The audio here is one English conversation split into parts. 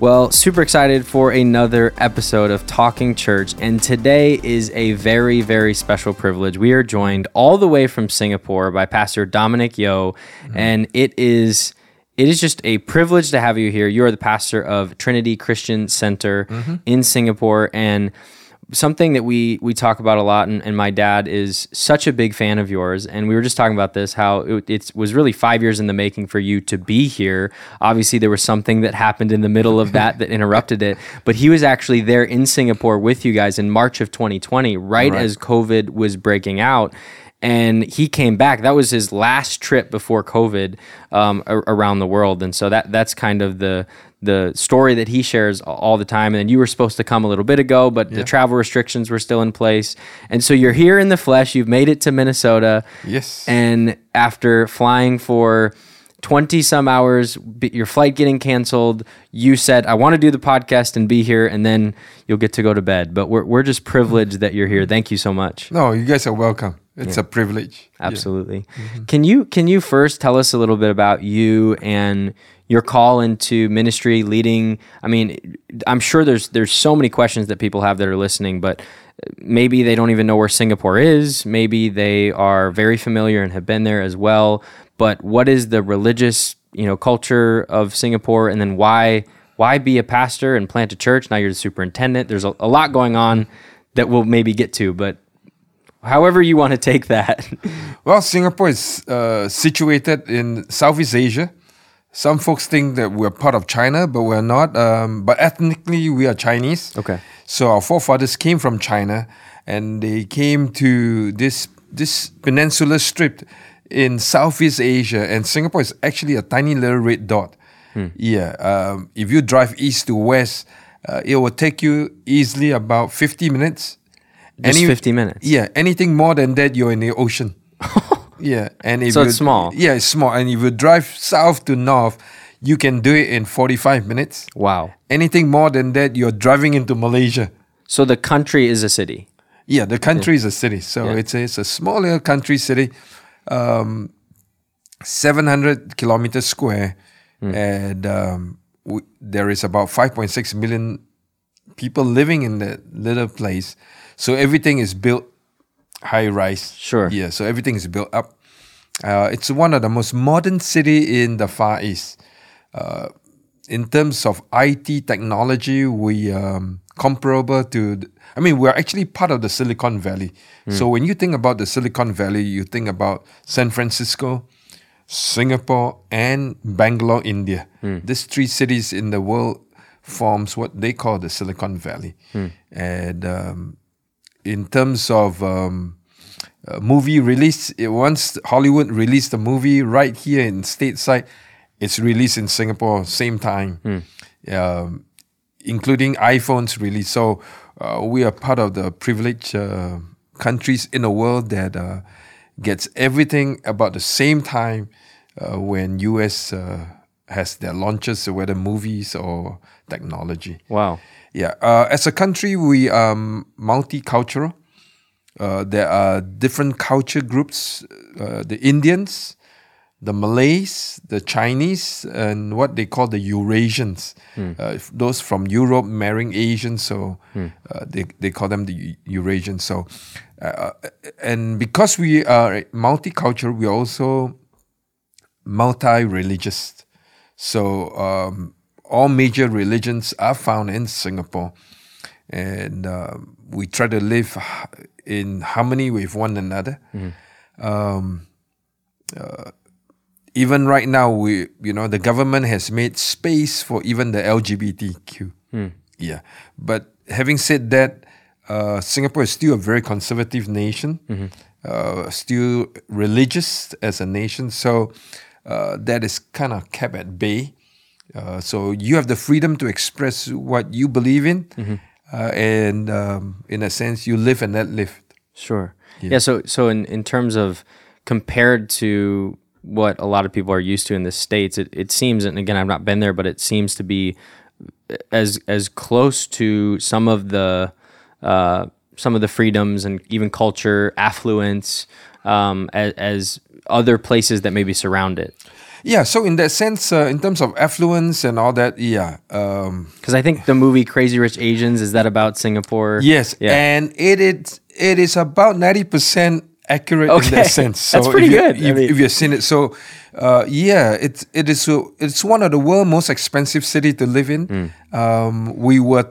Well, super excited for another episode of Talking Church. And today is a very, very special privilege. We are joined all the way from Singapore by Pastor Dominic Yeo. Mm-hmm. And it is. It is just a privilege to have you here. You are the pastor of Trinity Christian Center mm-hmm. in Singapore. And something that we we talk about a lot, and, and, my dad is such a big fan of yours. And we were just talking about this how it, it, was really five years in the making for you to be here. Obviously, there was something that happened in the middle of that that interrupted it. But he was actually there in Singapore with you guys in March of 2020, right, right. as COVID was breaking out and he came back. That was his last trip before COVID um, around the world, and so that that's kind of the the story that he shares all the time. And you were supposed to come a little bit ago, but yeah. the travel restrictions were still in place, and so you're here in the flesh. You've made it to Minnesota. Yes, and after flying for 20 some hours, your flight getting canceled. You said, I want to do the podcast and be here, and then you'll get to go to bed. But we're, we're just privileged that you're here. Thank you so much. No, you guys are welcome. It's yeah. a privilege. Absolutely. Yeah. Mm-hmm. Can you can you first tell us a little bit about you and your call into ministry, leading? I mean, I'm sure there's there's so many questions that people have that are listening, but maybe they don't even know where Singapore is. Maybe they are very familiar and have been there as well. But what is the religious, you know, culture of Singapore, and then why why be a pastor and plant a church? Now you're the superintendent. There's a, a lot going on that we'll maybe get to, but however you want to take that. well, Singapore is uh, situated in Southeast Asia. Some folks think that we're part of China, but we're not. Um, but ethnically, we are Chinese. Okay. So our forefathers came from China, and they came to this this peninsula strip in Southeast Asia, and Singapore is actually a tiny little red dot. Hmm. Yeah. Um, if you drive east to west, uh, it will take you easily about fifty minutes just Any, 50 minutes. Yeah, anything more than that, you're in the ocean. yeah, and if so it's small. Yeah, it's small. And if you drive south to north, you can do it in 45 minutes. Wow. Anything more than that, you're driving into Malaysia. So the country is a city. Yeah, the country yeah. is a city. So yeah. it's a, it's a small little country city, um, 700 kilometers square, mm. and um, there is about 5.6 million people living in that little place. So everything is built high rise. Sure. Yeah. So everything is built up. Uh, it's one of the most modern city in the Far East. Uh, in terms of IT technology, we um, comparable to. I mean, we're actually part of the Silicon Valley. Mm. So when you think about the Silicon Valley, you think about San Francisco, Singapore, and Bangalore, India. Mm. These three cities in the world forms what they call the Silicon Valley, mm. and um, in terms of um, uh, movie release, it, once Hollywood released the movie right here in stateside, it's released in Singapore same time, mm. um, including iPhones release. So uh, we are part of the privileged uh, countries in the world that uh, gets everything about the same time uh, when US uh, has their launches, whether movies or technology. Wow. Yeah, uh, as a country, we are um, multicultural. Uh, there are different culture groups: uh, the Indians, the Malays, the Chinese, and what they call the Eurasians. Mm. those from Europe marrying Asians, so mm. they they call them the Eurasians. So, uh, and because we are multicultural, we are also multi-religious. So. Um, all major religions are found in Singapore, and uh, we try to live in harmony with one another. Mm. Um, uh, even right now, we you know the government has made space for even the LGBTQ. Mm. Yeah, but having said that, uh, Singapore is still a very conservative nation, mm-hmm. uh, still religious as a nation. So uh, that is kind of kept at bay. Uh, so you have the freedom to express what you believe in, mm-hmm. uh, and um, in a sense, you live and let live. Sure. Yeah. yeah. So so in in terms of compared to what a lot of people are used to in the states, it, it seems, and again, I've not been there, but it seems to be as as close to some of the uh, some of the freedoms and even culture, affluence, um, as, as other places that maybe surround it. Yeah, so in that sense, uh, in terms of affluence and all that, yeah. Um, Because I think the movie Crazy Rich Asians is that about Singapore? yes, Yeah. and it is it is about ninety percent accurate in that sense. So That's pretty if good. I If, mean- if you've seen it, so uh, yeah, it's it is so it's one of the world's most expensive city to live in. Hmm. Um, we were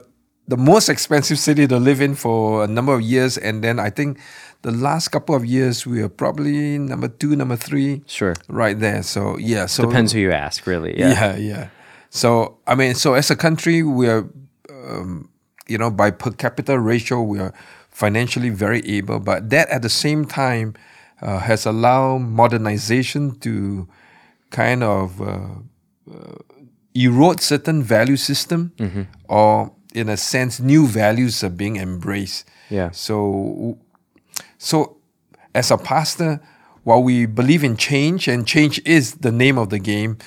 the most expensive city to live in for a number of years, and then I think the last couple of years we are probably number two, number three, Sure. right there. So yeah, so Depends who you ask, really. Yeah. yeah, yeah. So I mean, so as a country, we are, um, you know, by per capita ratio, we are financially very able, but that at the same time uh, has allowed modernization to kind of uh, uh, erode certain value system, or in a sense, new values are being embraced. Yeah. So so, as a pastor, while we believe in change, and change is the name of the game,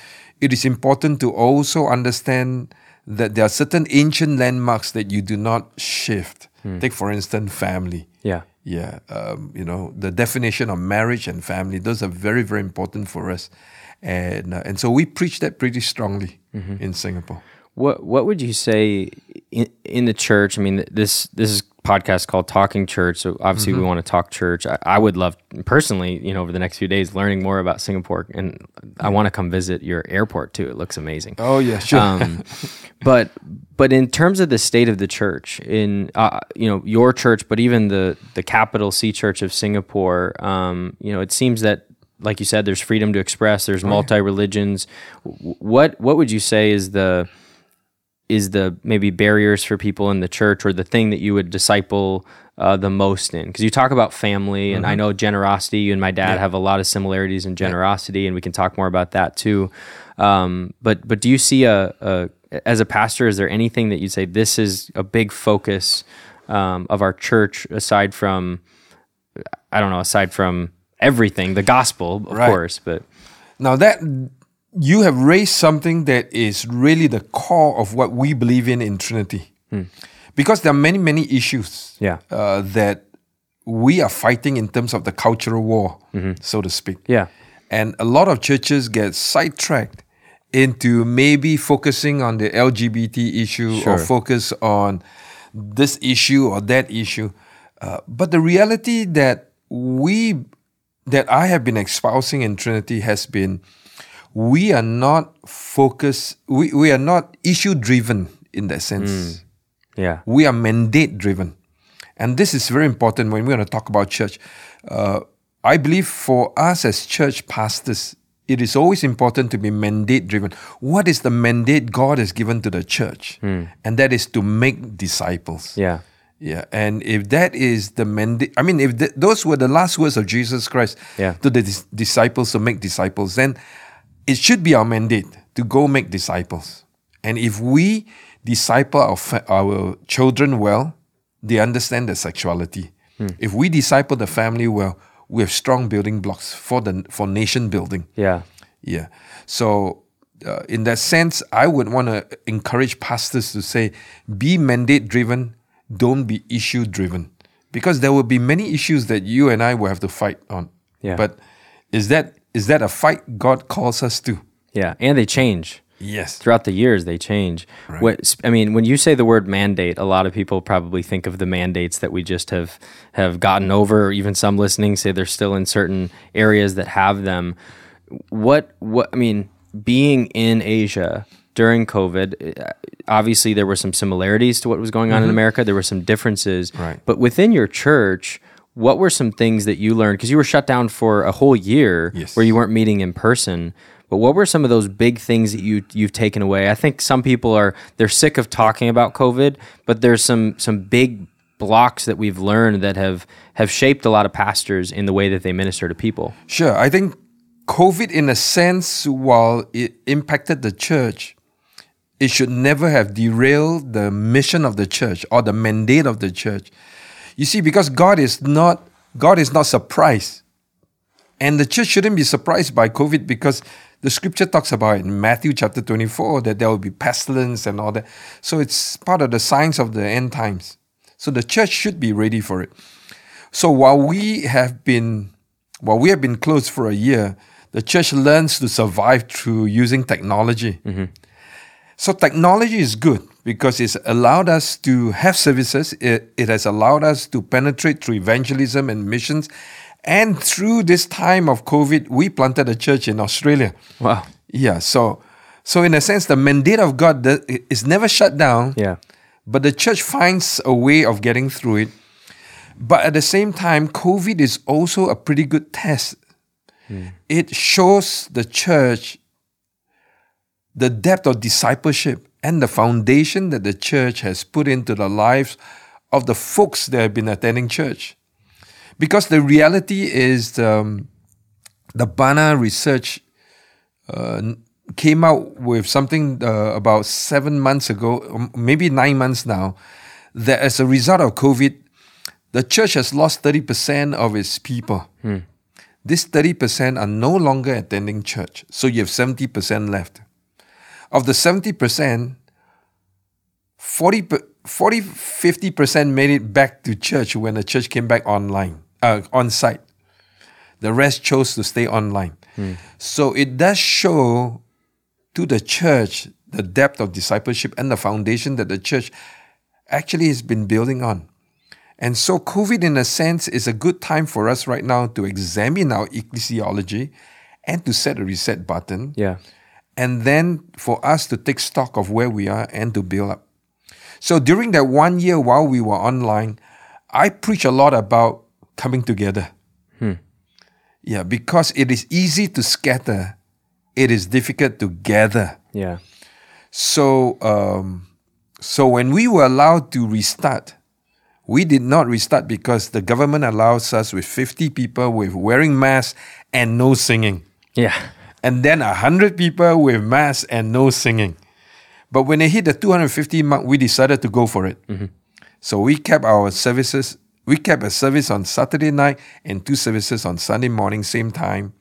it is important to also understand that there are certain ancient landmarks that you do not shift. Take, for instance, family. Yeah. Yeah, um, you know the definition of marriage and family; those are very, very important for us, and uh, and so we preach that pretty strongly in Singapore. What What would you say in, in the church? I mean, this this is podcast called Talking Church, so obviously Mm-hmm. we want to talk church. I, I would love personally, you know, over the next few days, learning more about Singapore, and I want to come visit your airport too. It looks amazing. Oh yeah, sure. Um, but but in terms of the state of the church in uh, you know your church, but even the the capital C Church of Singapore, um, you know, it seems that like you said, there's freedom to express. There's multi religions. What what would you say is the is the maybe barriers for people in the church or the thing that you would disciple uh, the most in. Because you talk about family and i know generosity you and my dad have a lot of similarities in generosity and we can talk more about that too. Um, but but do you see a, a as a pastor is there anything that you'd say this is a big focus um, of our church aside from i don't know aside from everything the gospel of Right. course but Now that you have raised something that is really the core of what we believe in in Trinity, because there are many many issues Yeah. uh, that we are fighting in terms of the cultural war, so to speak. yeah And a lot of churches get sidetracked into maybe focusing on the LGBT issue Sure. or focus on this issue or that issue. Uh, but the reality that we, that I have been espousing in Trinity has been we are not focused, we, we are not issue driven in that sense yeah we are mandate driven. And this is very important when we're going to talk about church. Uh, I believe for us as church pastors, it is always important to be mandate driven. What is the mandate God has given to the church? And that is to make disciples. yeah Yeah, and if that is the mandate, I mean, if th- those were the last words of Jesus Christ Yeah. to the dis- disciples to make disciples, then it should be our mandate to go make disciples. And if we disciple our, fa- our children well, they understand their sexuality. If we disciple the family well, we have strong building blocks for the for nation building. yeah Yeah. So, uh, in that sense, I would want to encourage pastors to say, be mandate driven, don't be issue driven. Because there will be many issues that you and I will have to fight on. Yeah. But is that is that a fight God calls us to? yeah and they change Yes. throughout the years they change what i mean when you say the word mandate a lot of people probably think of the mandates that we just have have gotten over or even some listening say they're still in certain areas that have them what what i mean being in asia during covid uh, obviously there were some similarities to what was going on in america there were some differences Mm-hmm. Right. but within your church what were some things that you learned because you were shut down for a whole year Yes. where you weren't meeting in person but what were some of those big things that you you've taken away? I think some people are they're sick of talking about COVID, but there's some some big blocks that we've learned that have have shaped a lot of pastors in the way that they minister to people. Sure. I think COVID, in a sense, while it impacted the church, it should never have derailed the mission of the church or the mandate of the church. You see, because God is not God is not surprised. And the church shouldn't be surprised by COVID because the scripture talks about in Matthew chapter 24 that there will be pestilence and all that. So it's part of the signs of the end times. So the church should be ready for it. So while we have been while we have been closed for a year, the church learns to survive through using technology. Mm-hmm. So technology is good because it's allowed us to have services. It, it has allowed us to penetrate through evangelism and missions. And through this time of COVID, we planted a church in Australia. Wow. Yeah. So, so in a sense, the mandate of God is never shut down. Yeah. But the church finds a way of getting through it. But at the same time, COVID is also a pretty good test. Hmm. It shows the church the depth of discipleship and the foundation that the church has put into the lives of the folks that have been attending church. Because the reality is um, the Barna research uh, came out with something uh, about seven months ago, um, maybe nine months now, that as a result of COVID, the church has lost 30% of its people. This 30% are no longer attending church. So you have 70% left. Of the 70%, 40, 40 50% made it back to church when the church came back online, uh, on site. The rest chose to stay online. So it does show to the church the depth of discipleship and the foundation that the church actually has been building on. And so, COVID, in a sense, is a good time for us right now to examine our ecclesiology and to set a reset button. Yeah. And then for us to take stock of where we are and to build up. So, during that one year while we were online, I preach a lot about coming together. Yeah, because it is easy to scatter, it is difficult to gather. Yeah. So, um, so when we were allowed to restart, we did not restart because the government allows us with 50 people with wearing masks and no singing. Yeah. And then 100 people with masks and no singing. But when they hit the 250 mark, we decided to go for it. So we kept our services. We kept a service on Saturday night and two services on Sunday morning, same time.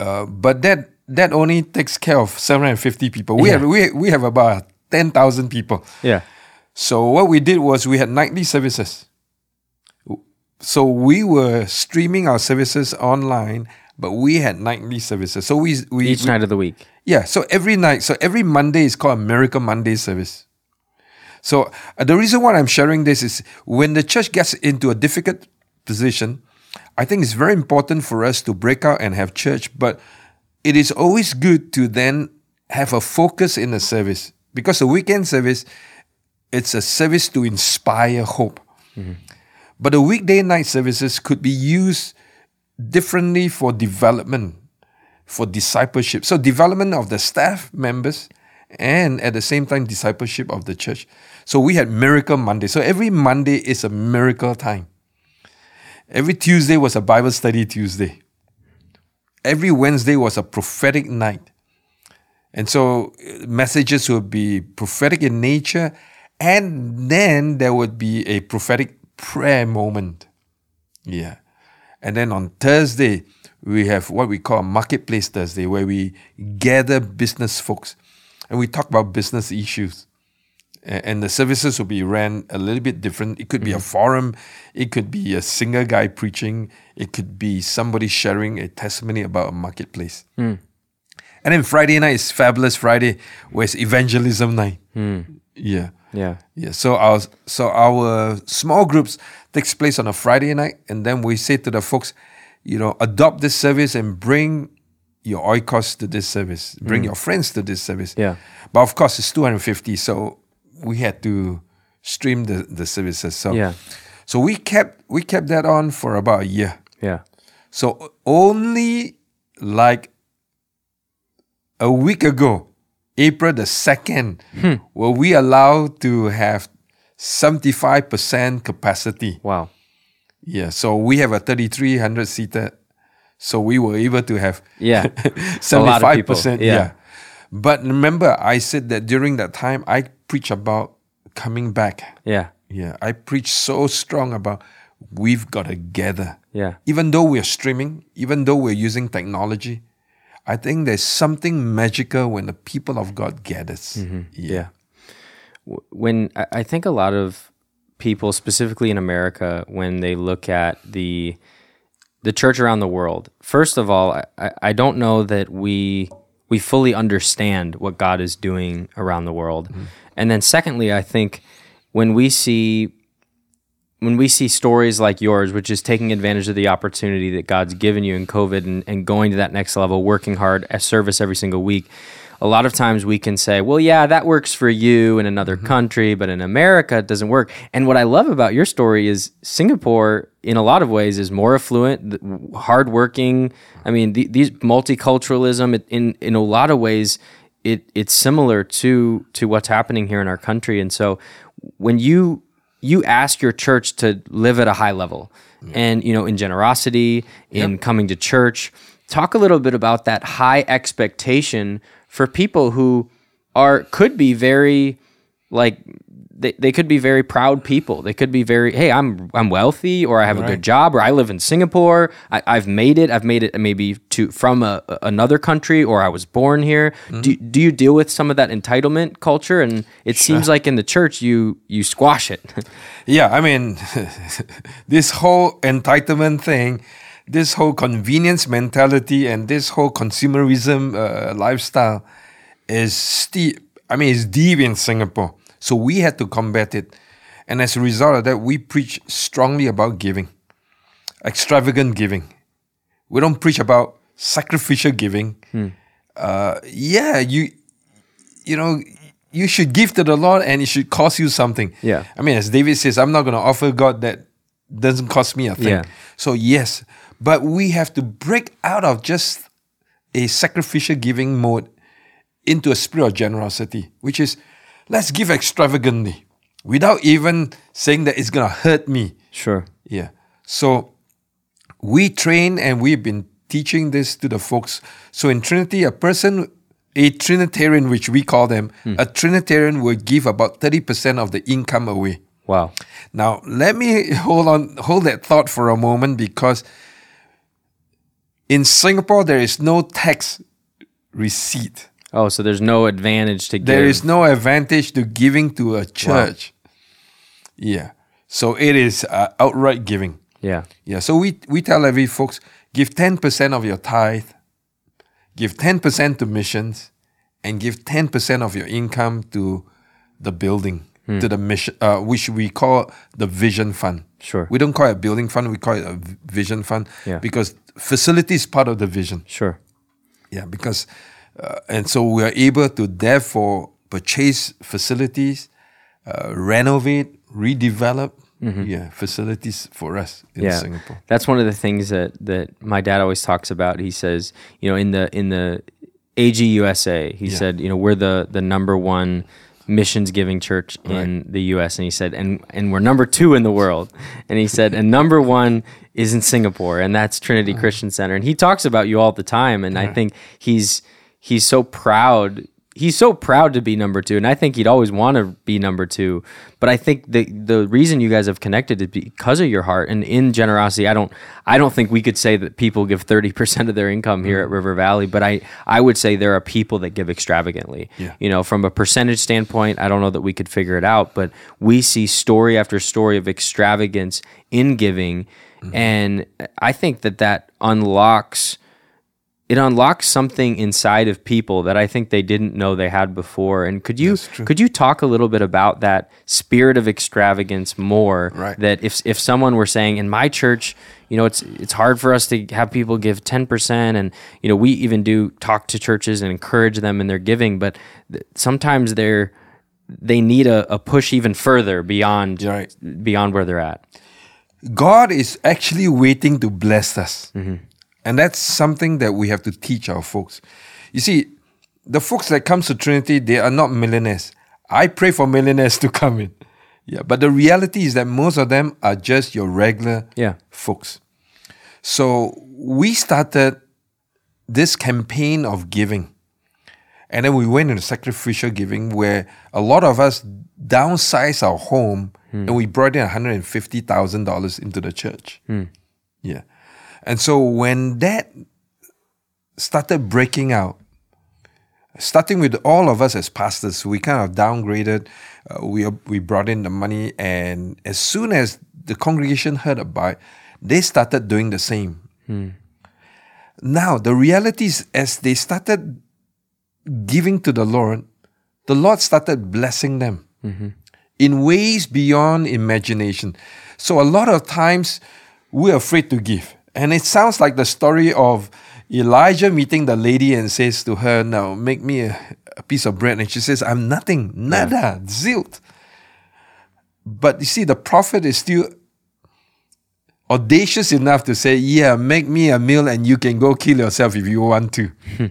Uh, but that that only takes care of 750 people. We Yeah. have we, we have about 10,000 people. Yeah. So what we did was we had nightly services. So we were streaming our services online, but we had nightly services. So we we Each we- night of the week. yeah. So every night, so every Monday is called a Miracle Monday service. So uh, the reason why I'm sharing this is when the church gets into a difficult position, I think it's very important for us to break out and have church, but it is always good to then have a focus in the service because the weekend service it's a service to inspire hope. But the weekday night services could be used differently for development, for discipleship. So development of the staff members and at the same time discipleship of the church. So we had miracle Monday. So every Monday is a miracle time. Every Tuesday was a Bible study Tuesday. Every Wednesday was a prophetic night. And so uh, messages would be prophetic in nature, and then there would be a prophetic prayer moment. Yeah. And then on Thursday, we have what we call Marketplace Thursday, where we gather business folks and we talk about business issues. And the services will be ran a little bit different. It could be a mm-hmm. forum, it could be a single guy preaching, it could be somebody sharing a testimony about a marketplace. Mm. And then Friday night is Fabulous Friday, where it's evangelism night. Mm. Yeah. Yeah. Yeah, so our so our small groups takes place on a Friday night, and then we say to the folks, you know, adopt this service and bring your oikos to this service, bring mm. your friends to this service. Yeah. but of course it's two hundred fifty, so we had to stream the the services. So Yeah. so we kept we kept that on for about a year. Yeah. So only like a week ago, April the 2nd, hmm. were we allowed to have 75% capacity. Wow. Yeah, so we have a 3,300 seater. So we were able to have Yeah. 75%. lot of people, Yeah. yeah. But remember, I said that during that time, I preach about coming back. Yeah. Yeah, I preach so strong about we've got to gather. Yeah. Even though we're streaming, even though we're using technology, I think there's something magical when the people of God gathers. Mm-hmm. Yeah. W- When I I think a lot of people, specifically in America, when they look at the the church around the world. First of all, I, I don't know that we we fully understand what God is doing around the world. Mm-hmm. And then secondly, I think when we see when we see stories like yours, which is taking advantage of the opportunity that God's given you in COVID and, and going to that next level, working hard at service every single week, a lot of times we can say, well, yeah, that works for you in another mm-hmm. country, but in America, it doesn't work. And what I love about your story is Singapore, in a lot of ways, is more affluent, hardworking. I mean, the, these multiculturalism, it, in in a lot of ways, it it's similar to to what's happening here in our country. And so, when you you ask your church to live at a high level, and you know, in generosity, in coming to church, talk a little bit about that high expectation for people who are could be very like they, they could be very proud people. They could be very hey i'm i'm wealthy or i have a good job or i live in singapore. I, i've made it. I've made it maybe to from a, another country or i was born here. Do, do you deal with some of that entitlement culture? And it seems like in the church you you squash it. Yeah, I mean, this whole entitlement thing, this whole convenience mentality, and this whole consumerism uh, lifestyle is steep. I mean, it's deep in Singapore. So we had to combat it. And as a result of that, we preach strongly about giving, extravagant giving. We don't preach about sacrificial giving. Uh, yeah, you, you know, you should give to the Lord and it should cost you something. Yeah. I mean, as David says, I'm not going to offer God that doesn't cost me a thing. Yeah. So, yes, but we have to break out of just a sacrificial giving mode into a spirit of generosity, which is let's give extravagantly without even saying that it's going to hurt me. sure Yeah. So we train and we've been teaching this to the folks. So in Trinity, a person, a Trinitarian, which we call them, hmm. a Trinitarian will give about 30% of the income away. wow Now, let me hold on, hold that thought for a moment because in Singapore, there is no tax receipt. Oh so there's no advantage to give There is no advantage to giving to a church. Yeah. So it is uh, outright giving. yeah Yeah, so we we tell every folks give ten percent of your tithe, give ten percent to missions, and give ten percent of your income to the building, to the mission, uh, which we call the vision fund. Sure. We don't call it a building fund; we call it a vision fund Yeah. because facility is part of the vision. sure Yeah, because uh, and so we are able to therefore purchase facilities, uh, renovate, redevelop. Yeah, facilities for us in Mm-hmm. yeah. Singapore. that's one of the things that that my dad always talks about. He says you know in the in the AGUSA he said you know we're the the number one missions giving church in the US and he said and and we're number 2 in the world. And he said and number 1 is in Singapore and that's Trinity Christian Center. And he talks about you all the time and I think he's he's so proud he's so proud to be number two, and I think he'd always want to be number two. But I think the the reason you guys have connected is because of your heart and in generosity. I don't I don't think we could say that people give thirty percent of their income here at mm-hmm. River Valley, but I I would say there are people that give extravagantly. Yeah. You know, from a percentage standpoint, I don't know that we could figure it out, but we see story after story of extravagance in giving, mm-hmm. and I think that that unlocks it unlocks something inside of people that I think they didn't know they had before. And could you could you talk a little bit about that spirit of extravagance more? Right. That if if someone were saying in my church, you know, it's it's hard for us to have people give ten percent, and you know, we even do talk to churches and encourage them in their giving, but th- sometimes they're they need a, a push even further beyond right. beyond where they're at. God is actually waiting to bless us. Mm-hmm. And that's something that we have to teach our folks. You see, the folks that comes to Trinity, they are not millionaires. I pray for millionaires to come in. Yeah, but the reality is that most of them are just your regular Yeah. folks. So we started this campaign of giving. And then we went into sacrificial giving where a lot of us downsized our home hmm. and we brought in $150,000 into the church. Hmm. Yeah. And so when that started breaking out, starting with all of us as pastors, we kind of downgraded. Uh, we uh, we brought in the money, and as soon as the congregation heard about it, they started doing the same. Hmm. Now, the reality is, as they started giving to the Lord, the Lord started blessing them mm-hmm. in ways beyond imagination. So, a lot of times, we're afraid to give. And it sounds like the story of Elijah meeting the lady and says to her, Now, make me a, a piece of bread. And she says, I'm nothing, nada, zilt. But you see, the prophet is still audacious enough to say, Yeah, make me a meal and you can go kill yourself if you want to. Hmm.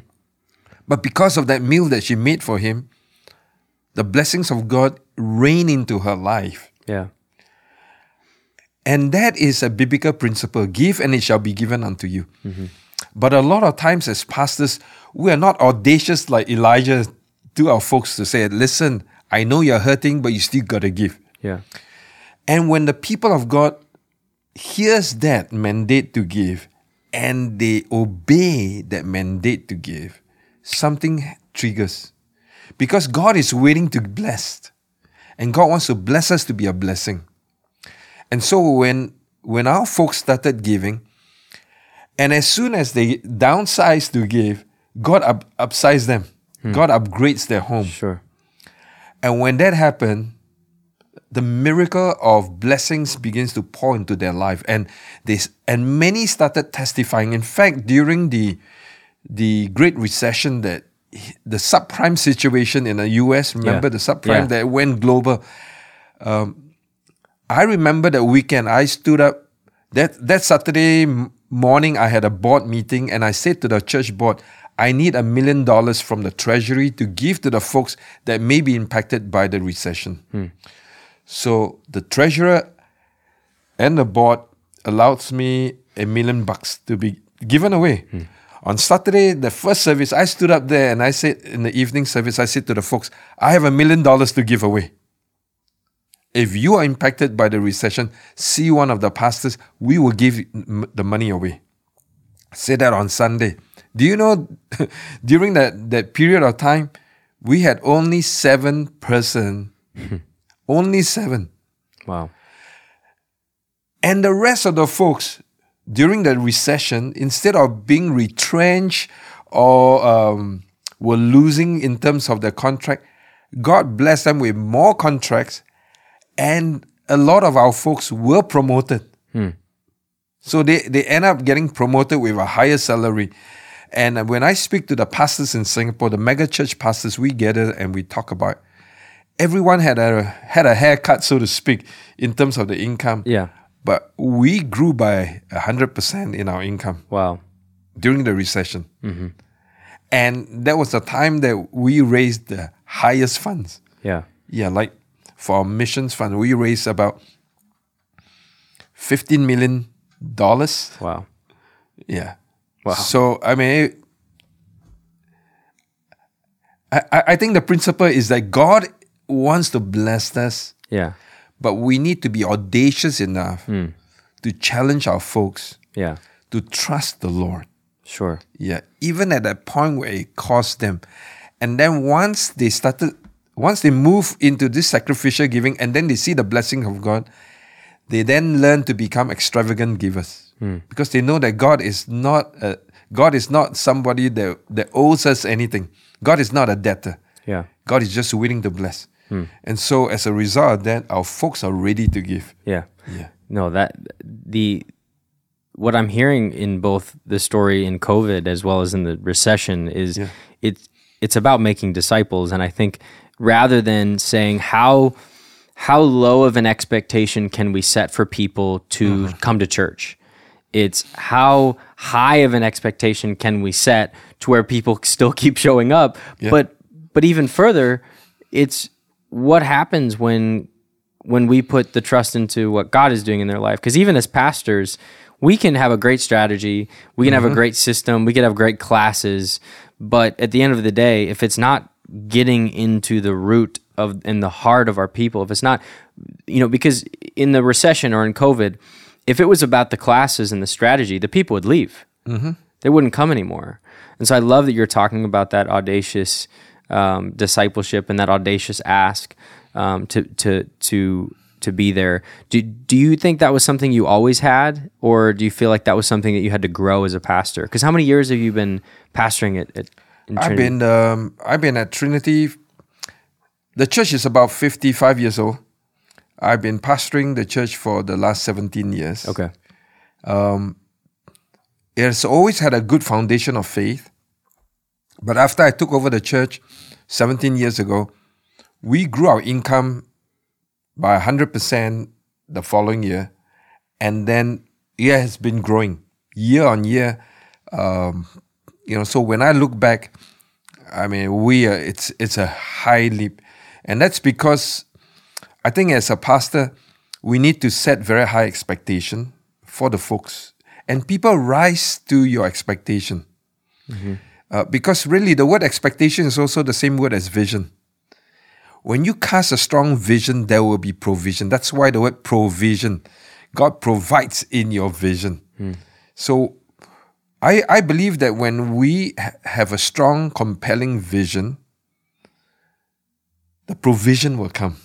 but because of that meal that she made for him, the blessings of God rain into her life. Yeah. And that is a biblical principle give and it shall be given unto you. Mm-hmm. But a lot of times, as pastors, we are not audacious like Elijah to our folks to say, Listen, I know you're hurting, but you still got to give. Yeah. And when the people of God hears that mandate to give and they obey that mandate to give, something triggers. Because God is waiting to bless. And God wants to bless us to be a blessing. And so when when our folks started giving, and as soon as they downsized to give, God up, upsized them. God upgrades their home. Sure. And when that happened, the miracle of blessings begins to pour into their life, and this and many started testifying. In fact, during the the Great Recession, that the subprime situation in the U.S. Remember Yeah. the subprime Yeah. that went global. Um, I remember that weekend. I stood up that that Saturday morning. I had a board meeting, and I said to the church board, "I need a million dollars from the treasury to give to the folks that may be impacted by the recession." Hmm. So the treasurer and the board allows me a million bucks to be given away. Hmm. On Saturday, the first service, I stood up there and I said, in the evening service, I said to the folks, I have a million dollars to give away. If you are impacted by the recession, see one of the pastors, we will give the money away. Say that on Sunday. Do you know, during that, that period of time, we had only seven person, only seven. Wow. And the rest of the folks during the recession, instead of being retrenched or um, were losing in terms of their contract, God blessed them with more contracts, and a lot of our folks were promoted. Hmm. So they, they end up getting promoted with a higher salary. And when I speak to the pastors in Singapore, the mega church pastors, we gather and we talk about everyone had a had a haircut, so to speak, in terms of the income. Yeah. But we grew by 100% in our income Wow. during the recession. Mm-hmm. And that was the time that we raised the highest funds. Yeah. Yeah, like for our missions fund, we raised about $15 million. Wow. Yeah. Wow. So, I mean, I, I I think the principle is that God wants to bless us Yeah. But we need to be audacious enough hmm. to challenge our folks Yeah. to trust the Lord. Sure. Yeah, even at that point where it cost them. And then once they started, once they move into this sacrificial giving and then they see the blessing of God, they then learn to become extravagant givers hmm. because they know that God is not a, God is not somebody that, that owes us anything. God is not a debtor. Yeah. God is just willing to bless. Hmm. And so as a result of that, our folks are ready to give. Yeah. Yeah. No, that the what I'm hearing in both the story in COVID as well as in the recession is Yeah. it's it's about making disciples, and I think rather than saying how how low of an expectation can we set for people to Mm-hmm. come to church, it's how high of an expectation can we set to where people still keep showing up, but but even further, it's what happens when when we put the trust into what God is doing in their life. Because even as pastors, we can have a great strategy, we can have a great system, we can have great classes, but at the end of the day, if it's not getting into the root of in the heart of our people, if it's not, you know, because in the recession or in COVID, if it was about the classes and the strategy, the people would leave. They wouldn't come anymore. And so I love that you're talking about that audacious um, discipleship and that audacious ask um, to to to to be there. Do do you think that was something you always had, or do you feel like that was something that you had to grow as a pastor? Because how many years have you been pastoring at? at I've been um, I've been at Trinity. The church is about fifty five years old. I've been pastoring the church for the last seventeen years. okay. It has always had a good foundation of faith. But after I took over the church 17 years ago, we grew our income by 100% the following year. And then it has been growing year on year. Um, you know, so when I look back, I mean, we are, it's it's a high leap, and that's because I think as a pastor, we need to set very high expectation for the folks, and people rise to your expectation. Uh, because really, the word expectation is also the same word as vision. When you cast a strong vision, there will be provision. That's why the word provision, God provides in your vision. So I, I believe that when we ha- have a strong, compelling vision, the provision will come.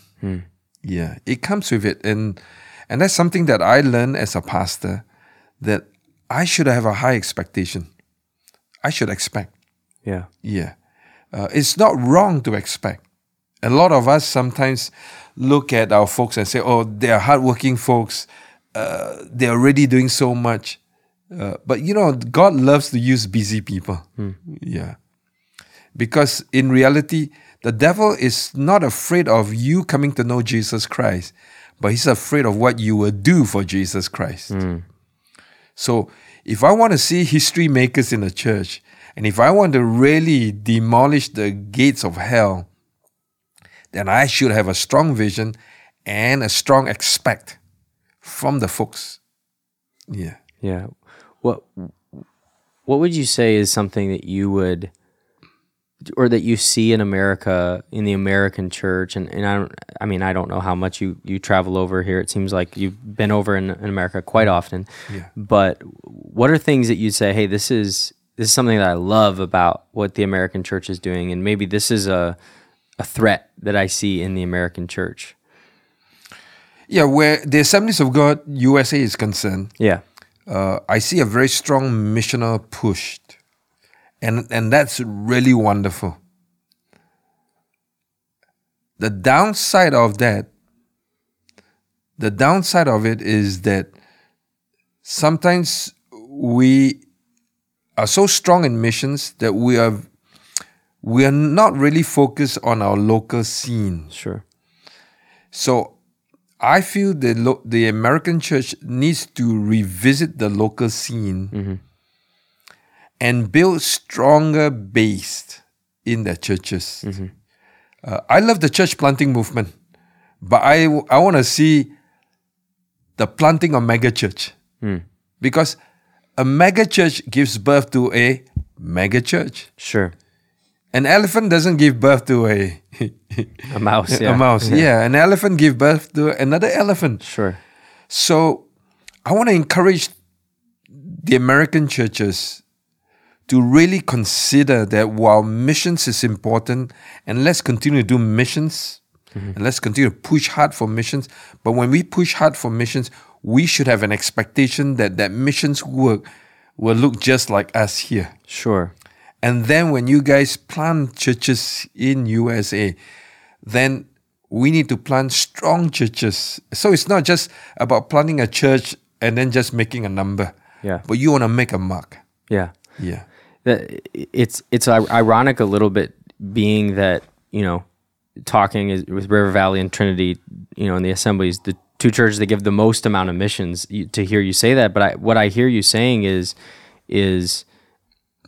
Yeah, it comes with it, and and that's something that I learned as a pastor that I should have a high expectation. I should expect. Yeah. Yeah, uh, it's not wrong to expect. A lot of us sometimes look at our folks and say, "Oh, they are hardworking folks. Uh, they are already doing so much." Uh, but you know, God loves to use busy people. Yeah, because in reality, the devil is not afraid of you coming to know Jesus Christ, but he's afraid of what you will do for Jesus Christ. So, if I want to see history makers in the church, and if I want to really demolish the gates of hell, then I should have a strong vision and a strong expect from the folks. Yeah. Yeah. What What would you say is something that you would, or that you see in America in the American church? And, and I don't. I mean, I don't know how much you you travel over here. It seems like you've been over in, in America quite often. Yeah. But what are things that you'd say? Hey, this is this is something that I love about what the American church is doing, and maybe this is a a threat that I see in the American church. Yeah, where the Assemblies of God USA is concerned, Yeah. Uh, I see a very strong missional push, and and that's really wonderful. The downside of that, the downside of it is that sometimes we are so strong in missions that we are we are not really focused on our local scene. Sure. So I feel the lo- the American church needs to revisit the local scene mm-hmm. and build stronger base in their churches. Mm-hmm. Uh, I love the church planting movement, but I I want to see the planting of mega church hmm. because a mega church gives birth to a mega church. Sure. An elephant doesn't give birth to a A mouse. Yeah. a mouse. Yeah. an elephant give birth to another elephant. Sure. So I want to encourage the American churches to really consider that while missions is important and let's continue to do missions mm-hmm. and let's continue to push hard for missions, but when we push hard for missions, we should have an expectation that that missions work will look just like us here. Sure. And then when you guys plant churches in USA, then we need to plant strong churches. So it's not just about planting a church and then just making a number. Yeah. But you want to make a mark. Yeah. Yeah. it's it's ironic a little bit being that you know talking is, with River Valley and Trinity you know in the assemblies the two churches that give the most amount of missions you, to hear you say that but I, what I hear you saying is is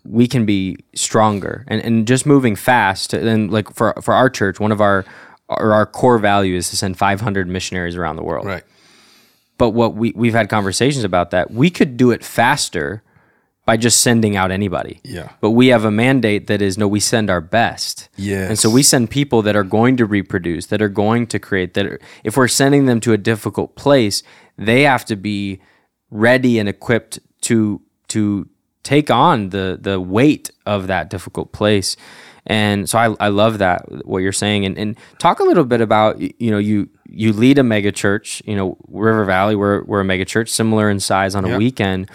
we can be stronger and, and just moving fast and like for for our church one of our our, our core value is to send 500 missionaries around the world Right. but what we we've had conversations about that we could do it faster by just sending out anybody. Yeah. But we have a mandate that is no, we send our best. yeah And so we send people that are going to reproduce, that are going to create. That are, if we're sending them to a difficult place, they have to be ready and equipped to to take on the the weight of that difficult place. And so I, I love that what you're saying and, and talk a little bit about you know you you lead a mega church. You know, River Valley, we're we're a mega church, similar in size on a Yeah. weekend.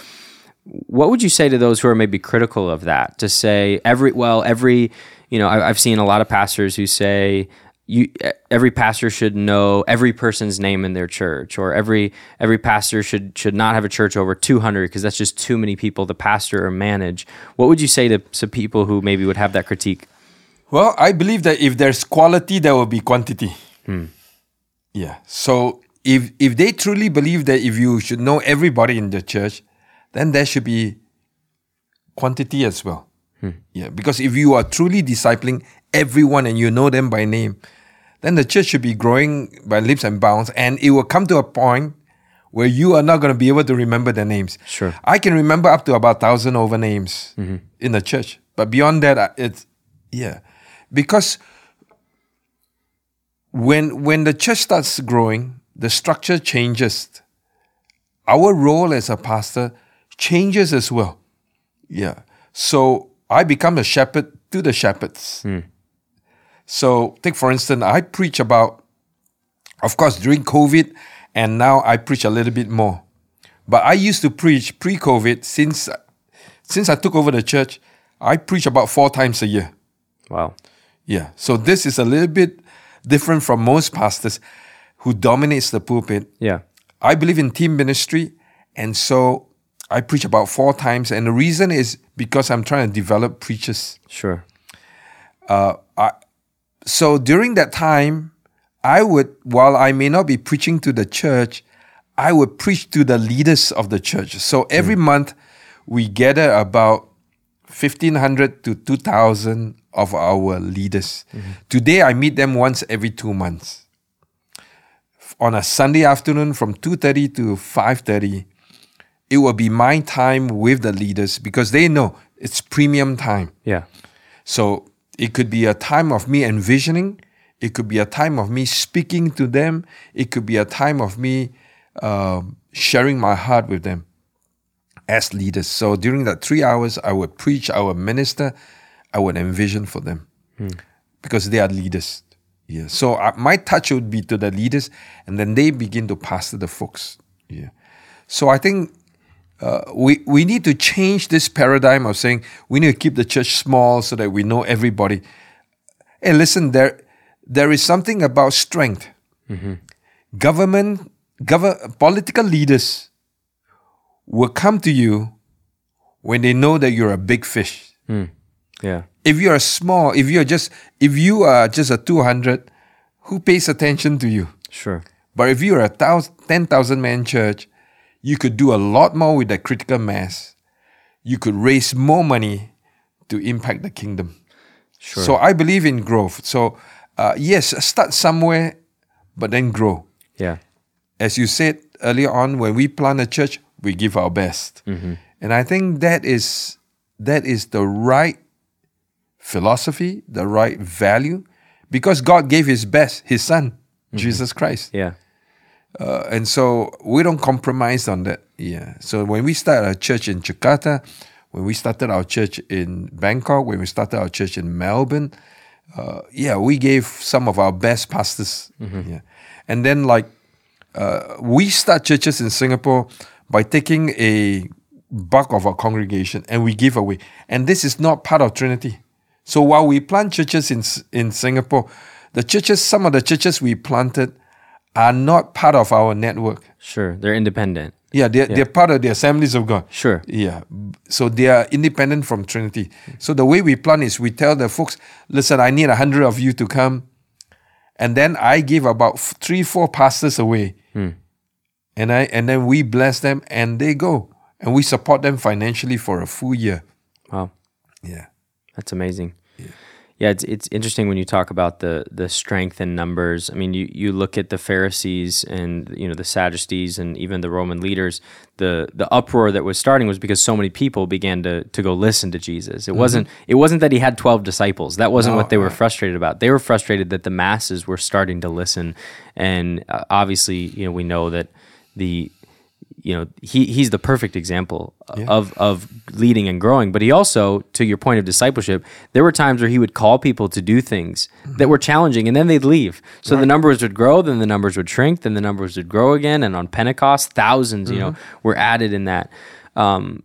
What would you say to those who are maybe critical of that? To say every well, every you know, I, I've seen a lot of pastors who say you every pastor should know every person's name in their church, or every every pastor should should not have a church over two hundred because that's just too many people to pastor or manage. What would you say to to people who maybe would have that critique? Well, I believe that if there's quality, there will be quantity. Hmm. Yeah. So if if they truly believe that if you should know everybody in the church, then there should be quantity as well. Hmm. Yeah. Because if you are truly discipling everyone and you know them by name, then the church should be growing by leaps and bounds, and it will come to a point where you are not going to be able to remember their names. Sure. I can remember up to about thousand over names mm-hmm. in the church, but beyond that, it's yeah, because when when the church starts growing, the structure changes. Our role as a pastor changes as well. Yeah. So I become a shepherd to the shepherds. Hmm. So take for instance, I preach about, of course, during COVID, and now I preach a little bit more. But I used to preach pre-COVID since since I took over the church. I preach about four times a year. Wow. Yeah. So this is a little bit different from most pastors who dominates the pulpit. Yeah. I believe in team ministry, and so I preach about four times. And the reason is because I'm trying to develop preachers. Sure. Uh, So during that time, I would, while I may not be preaching to the church, I would preach to the leaders of the church. So every hmm. month, we gather about 1,500 to 2,000 of our leaders. Mm-hmm. Today, I meet them once every two months. On a Sunday afternoon from 2.30 to 5.30, it will be my time with the leaders because they know it's premium time. Yeah. So it could be a time of me envisioning. It could be a time of me speaking to them. It could be a time of me um, sharing my heart with them as leaders. So during that three hours, I would preach, I would minister, I would envision for them because they are leaders. Yeah. So uh, my touch would be to the leaders, and then they begin to pastor the folks. Yeah. So I think uh, we we need to change this paradigm of saying we need to keep the church small so that we know everybody. Hey, listen, there there is something about strength. Government, gov- political leaders will come to you when they know that you're a big fish. Yeah. If you're small, if you're just if you are just a two hundred, who pays attention to you? Sure. But if you're a 10,000 man church, you could do a lot more with the critical mass. You could raise more money to impact the kingdom. Sure. So I believe in growth. So, uh, yes, start somewhere, but then grow. Yeah. As you said earlier on, when we plant a church, we give our best. And I think that is that is the right philosophy, the right value, because God gave His best, His Son, Jesus Christ. Yeah. Uh, and so we don't compromise on that. Yeah. So when we start a church in Jakarta, when we started our church in Bangkok, when we started our church in Melbourne, uh, yeah, we gave some of our best pastors. Yeah. And then like uh, we start churches in Singapore by taking a bulk of our congregation and we give away. And this is not part of Trinity. So while we plant churches in in Singapore, the churches, some of the churches we planted are not part of our network. Sure. They're independent. Yeah, they're, they're part of the assemblies of God. Sure. Yeah. So they are independent from Trinity. So the way we plan is we tell the folks, listen, I need a hundred of you to come. And then I give about three, four pastors away. Hmm. And I and then we bless them and they go. And we support them financially for a full year. Wow. Yeah. That's amazing. Yeah. it's it's interesting when you talk about the the strength in numbers. I mean, you you look at the Pharisees and you know the Sadducees and even the Roman leaders. The the uproar that was starting was because so many people began to to go listen to Jesus. It wasn't it wasn't that he had twelve disciples. That wasn't No, what they were right. frustrated about. They were frustrated that the masses were starting to listen, and uh, obviously, you know, we know that the you know he he's the perfect example of of leading and growing. But he also to your point of discipleship there were times where he would call people to do things that were challenging and then they'd leave. So the numbers would grow then the numbers would shrink then the numbers would grow again and on pentecost 1000s you know were added in that. Um,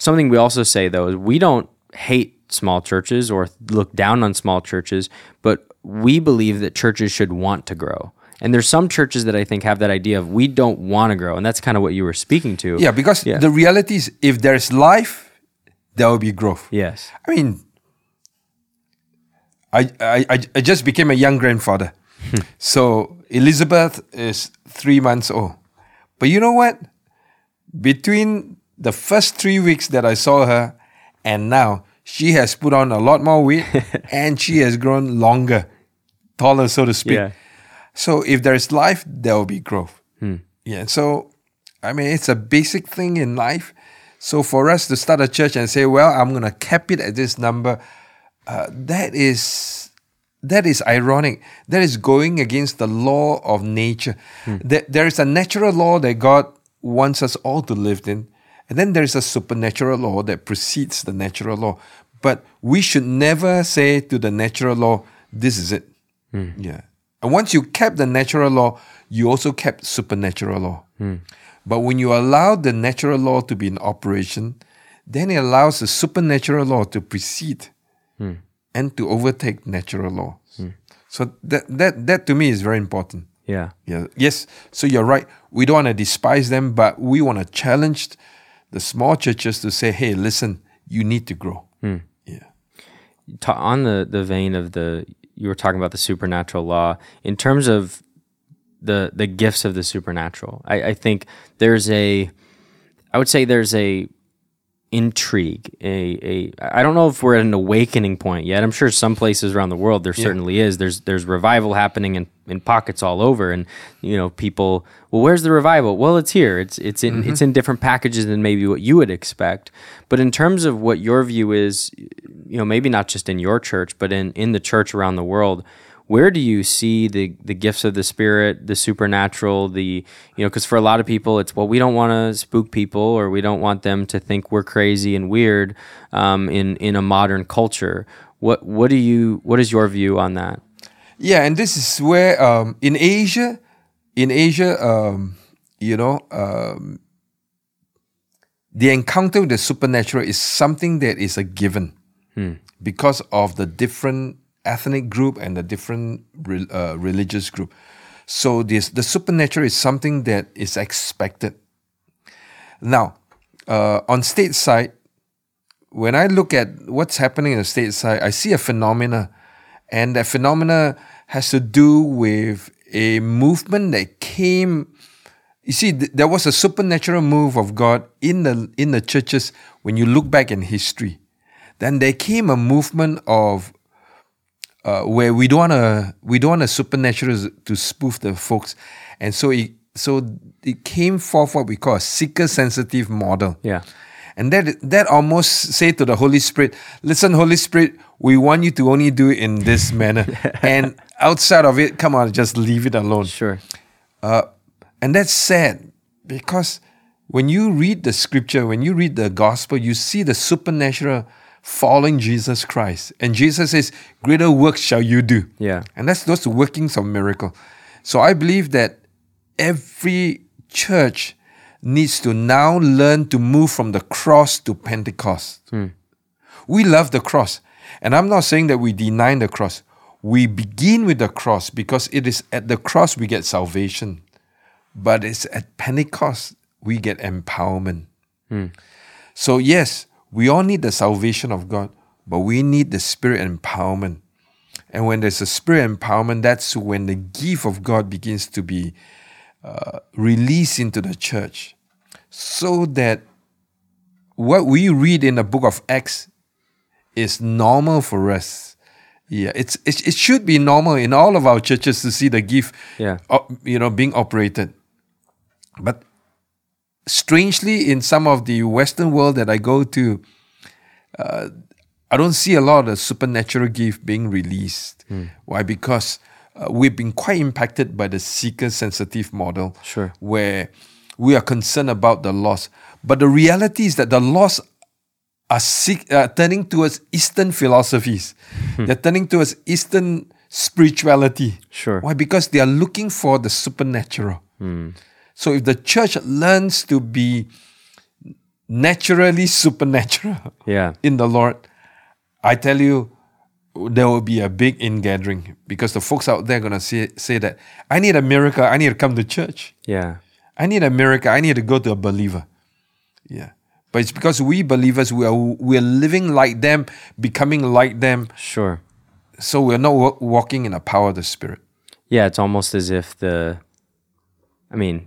something we also say though is we don't hate small churches or look down on small churches but we believe that churches should want to grow and there's some churches that I think have that idea of we don't want to grow, and that's kind of what you were speaking to. Yeah, because Yeah. the reality is, if there's life, there will be growth. Yes. I mean, I, I, I, just became a young grandfather. so Elizabeth is three months old. But you know what? Between the first three weeks that I saw her and now, she has put on a lot more weight and she has grown longer, taller, so to speak. Yeah. So if there is life, there will be growth. Hmm. Yeah. So, I mean, it's a basic thing in life. So for us to start a church and say, well, I'm going to cap it at this number, uh, that is that is ironic. That is going against the law of nature. Hmm. There, there is a natural law that God wants us all to live in, and then there is a supernatural law that precedes the natural law. But we should never say to the natural law, "This is it." Hmm. Yeah. And once you kept the natural law, you also kept supernatural law. Hmm. But when you allow the natural law to be in operation, then it allows the supernatural law to precede hmm. and to overtake natural law. Hmm. So that that that to me is very important. Yeah. Yeah. Yes. So you're right. We don't want to despise them, but we want to challenge the small churches to say, "Hey, listen, you need to grow." Yeah. Ta- on the the vein of the you were talking about the supernatural law in terms of the the gifts of the supernatural. I, I think there's a I would say there's a intrigue a, a I don't know if we're at an awakening point yet. I'm sure some places around the world there certainly is. There's there's revival happening in, in pockets all over and you know people well where's the revival? Well it's here. It's it's in mm-hmm. it's in different packages than maybe what you would expect. But in terms of what your view is, you know, maybe not just in your church, but in, in the church around the world, where do you see the the gifts of the spirit the supernatural the you know because for a lot of people it's well we don't want to spook people or we don't want them to think we're crazy and weird um, in in a modern culture. What what do you what is your view on that? Yeah, and this is where um, in Asia, in Asia, um, you know, um, the encounter with the supernatural is something that is a given because of the different ethnic group and the different re- uh, religious group. So this the supernatural is something that is expected. Now, uh, on state side, when I look at what's happening in the state side, I see a phenomena, and that phenomena has to do with a movement that came. You see, th- there was a supernatural move of God in the in the churches when you look back in history. Then there came a movement of uh, where we don't want to we don't want the supernatural to spoof the folks, and so it so it came forth what we call a seeker sensitive model. Yeah. And that that almost say to the Holy Spirit, listen, Holy Spirit, we want you to only do it in this manner. and outside of it, come on, just leave it alone. sure Uh, and that's sad because when you read the scripture, when you read the gospel, you see the supernatural following Jesus Christ. And Jesus says, Greater works shall you do. Yeah. And that's those workings of miracle. So I believe that every church needs to now learn to move from the cross to Pentecost. Hmm. We love the cross. And I'm not saying that we deny the cross. We begin with the cross because it is at the cross we get salvation. But it's at Pentecost we get empowerment. Hmm. So, yes, we all need the salvation of God, but we need the spirit empowerment. And when there's a spirit empowerment, that's when the gift of God begins to be uh, released into the church. So that what we read in the book of Acts is normal for us. Yeah, it's, it, it should be normal in all of our churches to see the gift, Yeah. op- you know, being operated. But strangely, in some of the Western world that I go to, uh, I don't see a lot of the supernatural gift being released. Why? Because uh, we've been quite impacted by the seeker sensitive model, Sure. where we are concerned about the loss. But the reality is that the loss are seek, uh, turning towards Eastern philosophies. They're turning towards Eastern spirituality. Sure. Why? Because they are looking for the supernatural. So if the church learns to be naturally supernatural Yeah. in the Lord, I tell you, there will be a big ingathering because the folks out there are going to say, say that I need a miracle. I need to come to church. Yeah. I need a miracle. I need to go to a believer. Yeah. But it's because we believers, we are, we are living like them, becoming like them. Sure. So we're not wa- walking in the power of the Spirit. Yeah, it's almost as if the I mean,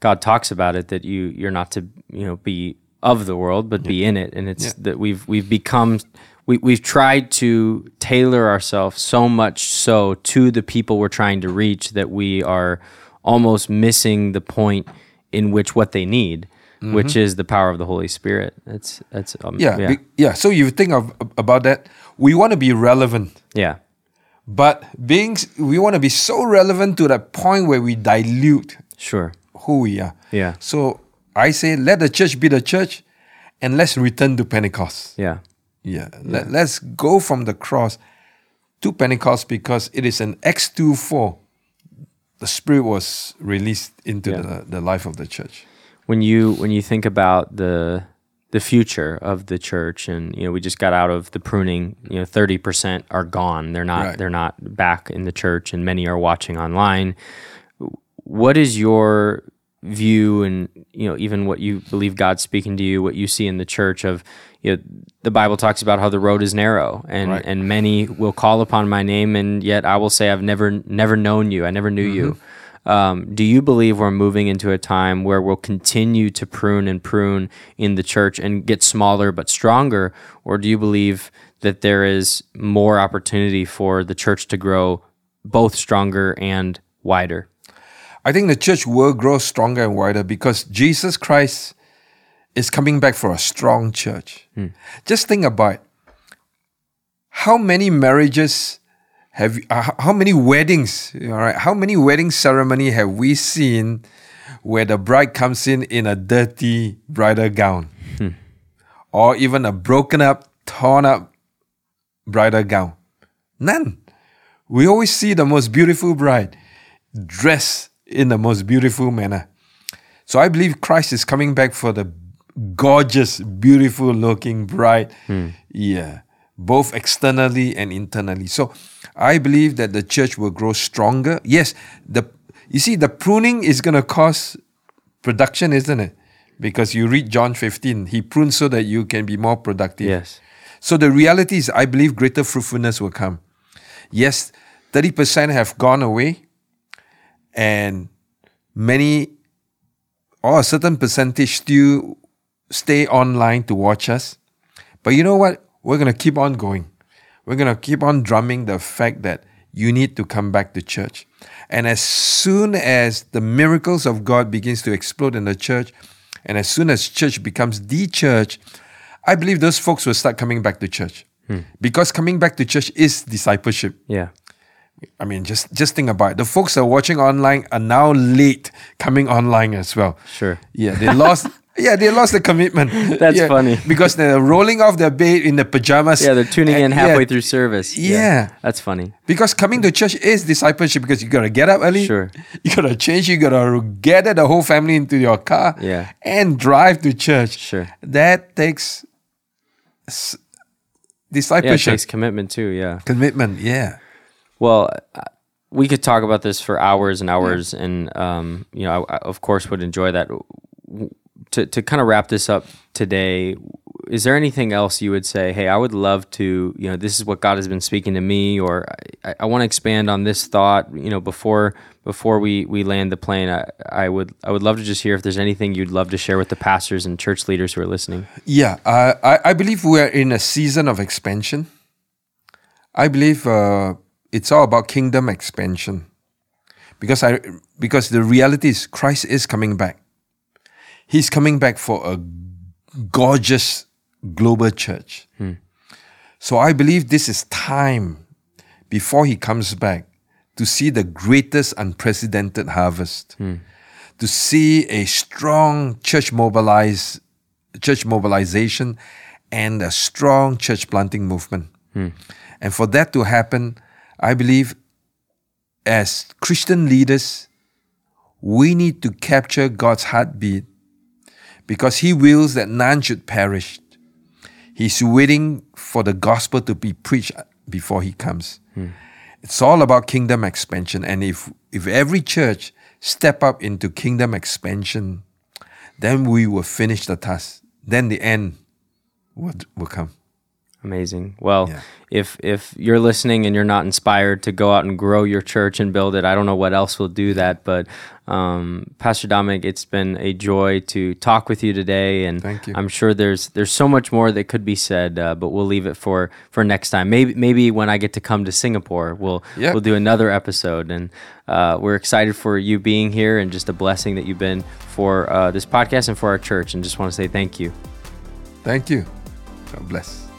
God talks about it that you you're not to, you know, be of the world, but be in it. And it's that we've we've become we, we've tried to tailor ourselves so much so to the people we're trying to reach that we are almost missing the point in which what they need, which is the power of the Holy Spirit. That's that's um, Yeah. yeah. yeah. So you think of about that. We want to be relevant. yeah. But being we want to be so relevant to that point where we dilute Sure. Who we are. Yeah. So I say let the church be the church and let's return to Pentecost. Yeah. Yeah. Let, let's go from the cross to Pentecost because it is an Acts 2 4. The Spirit was released into Yeah. the, the life of the church. when you when you think about the the future of the church and you know we just got out of the pruning you know 30% are gone they're not Right. they're not back in the church and many are watching online what is your view and you know even what you believe God's speaking to you what you see in the church of you know the Bible talks about how the road is narrow and Right. and many will call upon my name and yet I will say I've never never known you I never knew you um, do you believe we're moving into a time where we'll continue to prune and prune in the church and get smaller but stronger? Or do you believe that there is more opportunity for the church to grow both stronger and wider? I think the church will grow stronger and wider because Jesus Christ is coming back for a strong church. Just think about it. how many marriages have uh, how many weddings all right how many wedding ceremony have we seen where the bride comes in in a dirty bridal gown or even a broken up torn up bridal gown none we always see the most beautiful bride dressed in the most beautiful manner. So i believe christ is coming back for the gorgeous beautiful looking bride. Hmm. Yeah both externally and internally. So i believe that the church will grow stronger. Yes the you see the pruning is going to cause production isn't it? Because you read john 15 he prunes so that you can be more productive. Yes. so the reality is, I believe greater fruitfulness will come. Yes, 30% have gone away, and many or a certain percentage still stay online to watch us. But you know what? We're going to keep on going. We're going to keep on drumming the fact that you need to come back to church. And as soon as the miracles of God begins to explode in the church, and as soon as church becomes the church, I believe those folks will start coming back to church. Hmm. Because coming back to church is discipleship. Yeah. I mean, just just think about it. The folks that are watching online are now late coming online as well. Sure. Yeah, they lost. yeah, they lost the commitment. That's Yeah, funny. because they're rolling off their bed in the pajamas. Yeah, they're tuning in halfway yeah, through service. Yeah. That's funny. Because coming to church is discipleship because you gotta get up early. Sure. You gotta change. You gotta gather the whole family into your car. Yeah. And drive to church. Sure. That takes s- Yeah, discipleship, takes commitment too. Yeah. commitment. Yeah. Well, uh, we could talk about this for hours and hours, and um, you know, I, I of course would enjoy that. To to kind of wrap this up today, is there anything else you would say? Hey, I would love to. You know, this is what God has been speaking to me, or I, I want to expand on this thought. You know, before before we we land the plane, I, I would I would love to just hear if there's anything you'd love to share with the pastors and church leaders who are listening. Yeah, I, I believe we are in a season of expansion. I believe uh, it's all about kingdom expansion, because I because the reality is Christ is coming back. He's coming back for a gorgeous global church. Hmm. So I believe this is time before he comes back to see the greatest unprecedented harvest. Hmm. to see a strong church mobilize, church mobilization, and a strong church planting movement. Hmm. And for that to happen, I believe as Christian leaders, we need to capture God's heartbeat because He wills that none should perish. He's waiting for the gospel to be preached before He comes. Hmm. It's all about kingdom expansion. And if, if every church step up into kingdom expansion, then we will finish the task. Then the end will, will come. Amazing. Well, Yeah. if if you're listening and you're not inspired to go out and grow your church and build it, I don't know what else will do that. But um, Pastor Dominic, it's been a joy to talk with you today, and Thank you. I'm sure there's there's so much more that could be said, uh, but we'll leave it for for next time. Maybe maybe when I get to come to Singapore, we'll Yeah. we'll do another episode, and uh, we're excited for you being here and just a blessing that you've been for uh, this podcast and for our church, and just want to say thank you. Thank you. God bless.